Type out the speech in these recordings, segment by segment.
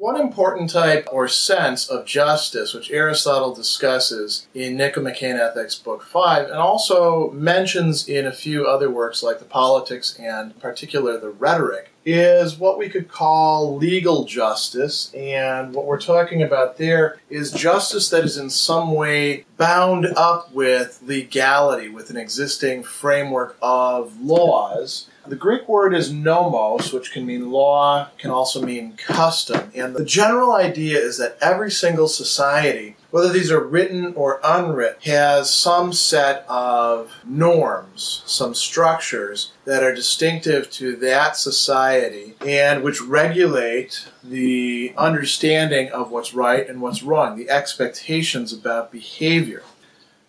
One important type or sense of justice, which Aristotle discusses in Nicomachean Ethics, Book 5, and also mentions in a few other works like the Politics and, in particular, the Rhetoric, is what we could call legal justice. And what we're talking about there is justice that is in some way bound up with legality, with an existing framework of laws the Greek word is nomos, which can mean law, can also mean custom. And the general idea is that every single society, whether these are written or unwritten, has some set of norms, some structures that are distinctive to that society and which regulate the understanding of what's right and what's wrong, the expectations about behavior.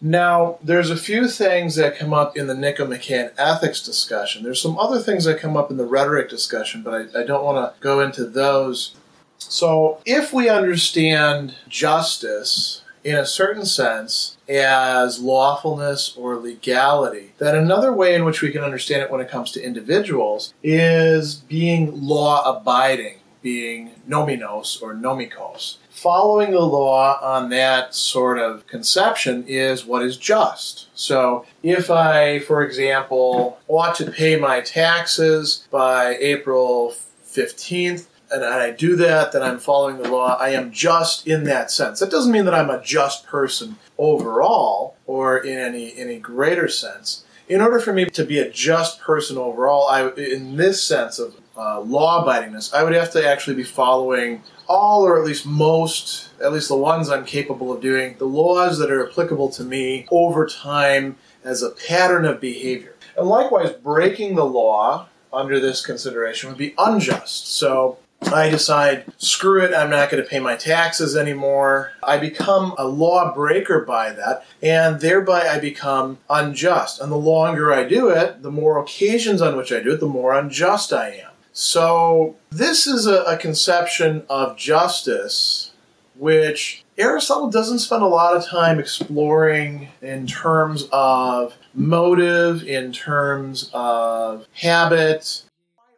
Now, there's a few things that come up in the Nicomachean ethics discussion. There's some other things that come up in the rhetoric discussion, but I, I don't want to go into those. So, if we understand justice in a certain sense as lawfulness or legality, then another way in which we can understand it when it comes to individuals is being law abiding, being nomimos or nomikos following the law on that sort of conception is what is just. So, if I, for example, ought to pay my taxes by April 15th, and I do that, then I'm following the law. I am just in that sense. That doesn't mean that I'm a just person overall or in any any greater sense. In order for me to be a just person overall, I in this sense of uh, law abidingness, I would have to actually be following all or at least most, at least the ones I'm capable of doing, the laws that are applicable to me over time as a pattern of behavior. And likewise, breaking the law under this consideration would be unjust. So I decide, screw it, I'm not going to pay my taxes anymore. I become a lawbreaker by that, and thereby I become unjust. And the longer I do it, the more occasions on which I do it, the more unjust I am. So, this is a, a, conception of justice which Aristotle doesn't spend a lot of time exploring in terms of motive, in terms of habit.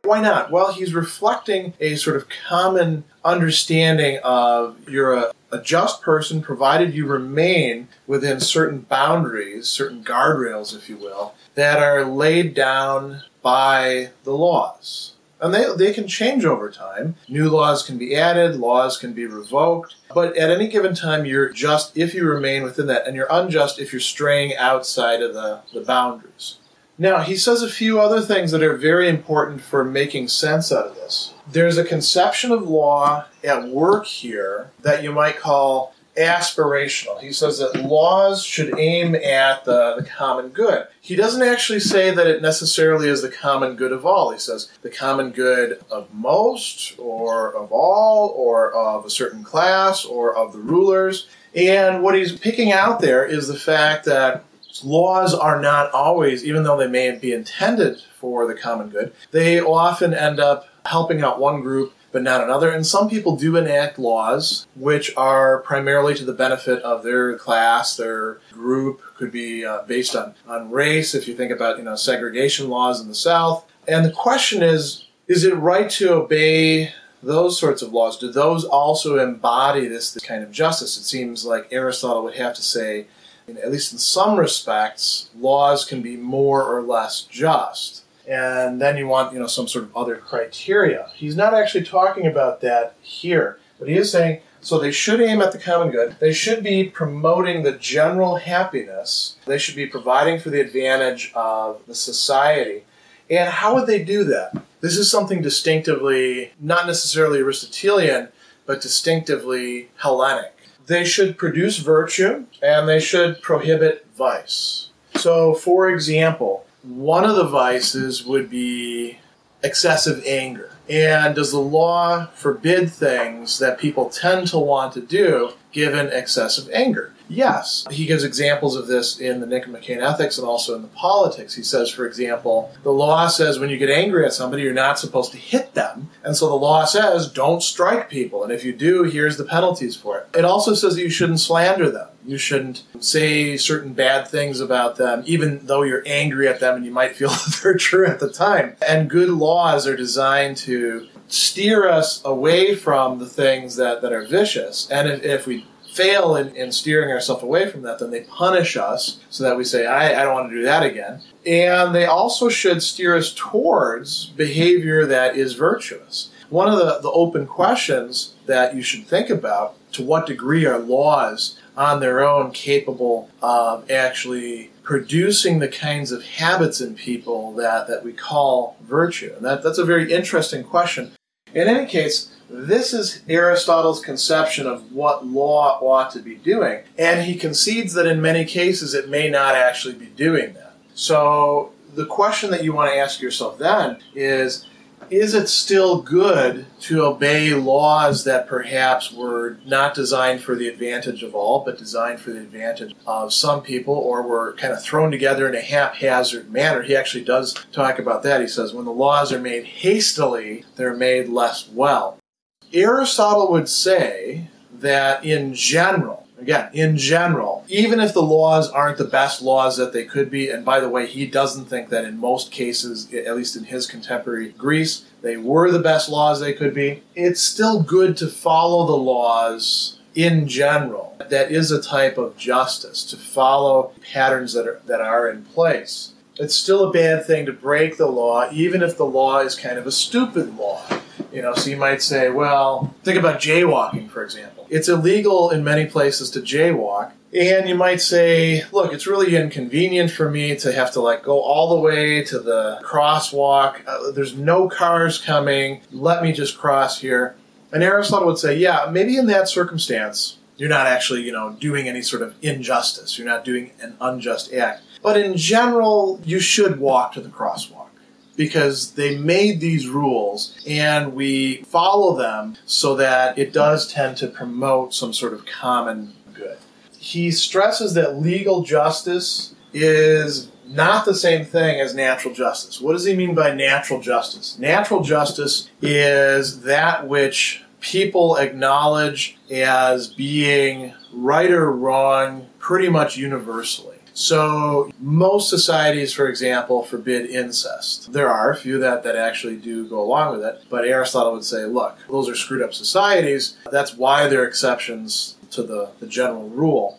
Why not? Well, he's reflecting a sort of common understanding of you're a, a just person provided you remain within certain boundaries, certain guardrails, if you will, that are laid down by the laws and they, they can change over time. New laws can be added, laws can be revoked, but at any given time, you're just if you remain within that, and you're unjust if you're straying outside of the, the boundaries. Now, he says a few other things that are very important for making sense out of this. There's a conception of law at work here that you might call aspirational. He says that laws should aim at the, the common good. He doesn't actually say that it necessarily is the common good of all. He says the common good of most, or of all, or of a certain class, or of the rulers. And what he's picking out there is the fact that laws are not always, even though they may be intended for the common good, they often end up helping out one group but not another. And some people do enact laws which are primarily to the benefit of their class, their group, could be uh, based on, on race, if you think about you know segregation laws in the South. And the question is, is it right to obey those sorts of laws? Do those also embody this, this kind of justice? It seems like Aristotle would have to say, at least in some respects, laws can be more or less just and then you want you know some sort of other criteria. He's not actually talking about that here, but he is saying so they should aim at the common good. They should be promoting the general happiness. They should be providing for the advantage of the society. And how would they do that? This is something distinctively not necessarily Aristotelian, but distinctively Hellenic. They should produce virtue and they should prohibit vice. So, for example, one of the vices would be excessive anger. And does the law forbid things that people tend to want to do given excessive anger? Yes. He gives examples of this in the Nicomachean Ethics and also in the Politics. He says, for example, the law says when you get angry at somebody, you're not supposed to hit them. And so the law says don't strike people. And if you do, here's the penalties for it. It also says that you shouldn't slander them. You shouldn't say certain bad things about them, even though you're angry at them and you might feel that they're true at the time. And good laws are designed to steer us away from the things that, that are vicious. And if, if we fail in, in steering ourselves away from that, then they punish us so that we say, I, I don't want to do that again. And they also should steer us towards behavior that is virtuous. One of the, the open questions that you should think about to what degree are laws on their own capable of actually producing the kinds of habits in people that, that we call virtue? And that, that's a very interesting question. In any case, this is Aristotle's conception of what law ought to be doing, and he concedes that in many cases it may not actually be doing that. So the question that you want to ask yourself then is is it still good to obey laws that perhaps were not designed for the advantage of all, but designed for the advantage of some people, or were kind of thrown together in a haphazard manner? He actually does talk about that. He says, when the laws are made hastily, they're made less well. Aristotle would say that in general, again, in general, even if the laws aren't the best laws that they could be, and by the way, he doesn't think that in most cases, at least in his contemporary Greece, they were the best laws they could be, it's still good to follow the laws in general. That is a type of justice, to follow patterns that are, that are in place. It's still a bad thing to break the law, even if the law is kind of a stupid law. You know, so you might say, well, think about jaywalking, for example. It's illegal in many places to jaywalk. And you might say, look, it's really inconvenient for me to have to like go all the way to the crosswalk. Uh, there's no cars coming. Let me just cross here. And Aristotle would say, yeah, maybe in that circumstance, you're not actually, you know, doing any sort of injustice. You're not doing an unjust act. But in general, you should walk to the crosswalk because they made these rules and we follow them so that it does tend to promote some sort of common good. He stresses that legal justice is not the same thing as natural justice. What does he mean by natural justice? Natural justice is that which people acknowledge as being right or wrong pretty much universally. So most societies, for example, forbid incest. There are a few that, that actually do go along with it, but Aristotle would say, look, those are screwed up societies. That's why they're exceptions to the, the general rule.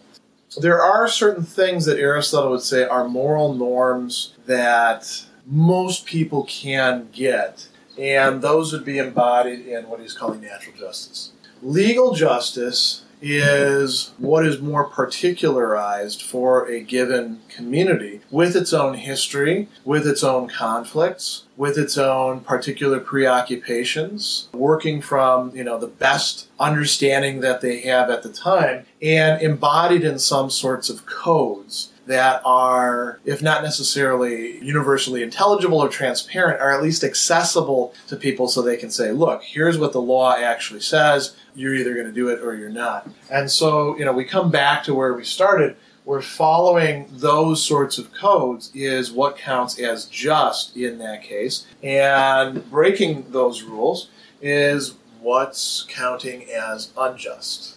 There are certain things that Aristotle would say are moral norms that most people can get, and those would be embodied in what he's calling natural justice. Legal justice is what is more particularized for a given community with its own history, with its own conflicts, with its own particular preoccupations, working from, you know, the best understanding that they have at the time and embodied in some sorts of codes that are, if not necessarily universally intelligible or transparent, are at least accessible to people so they can say, look, here's what the law actually says. You're either going to do it or you're not. And so, you know, we come back to where we started. We're following those sorts of codes is what counts as just in that case. And breaking those rules is what's counting as unjust.